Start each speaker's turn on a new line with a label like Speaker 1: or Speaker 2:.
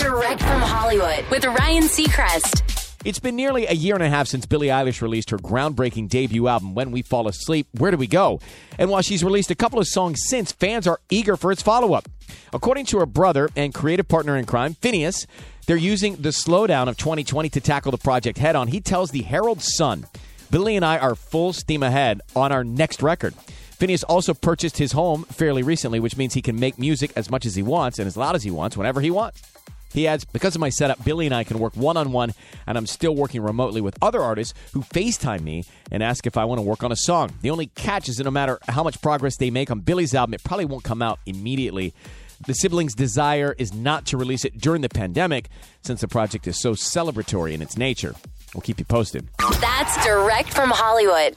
Speaker 1: Direct from Hollywood with Ryan Seacrest.
Speaker 2: It's been nearly a year and a half since Billie Eilish released her groundbreaking debut album, When We Fall Asleep, Where Do We Go? And while she's released a couple of songs since, fans are eager for its follow up. According to her brother and creative partner in crime, Finneas, they're using the slowdown of 2020 to tackle the project head on. He tells the Herald Sun, Billie and I are full steam ahead on our next record. Finneas also purchased his home fairly recently, which means he can make music as much as he wants and as loud as he wants whenever he wants. He adds, because of my setup, Billie and I can work one on one, and I'm still working remotely with other artists who FaceTime me and ask if I want to work on a song. The only catch is that no matter how much progress they make on Billie's album, it probably won't come out immediately. The siblings' desire is not to release it during the pandemic since the project is so celebratory in its nature. We'll keep you posted.
Speaker 1: That's direct from Hollywood.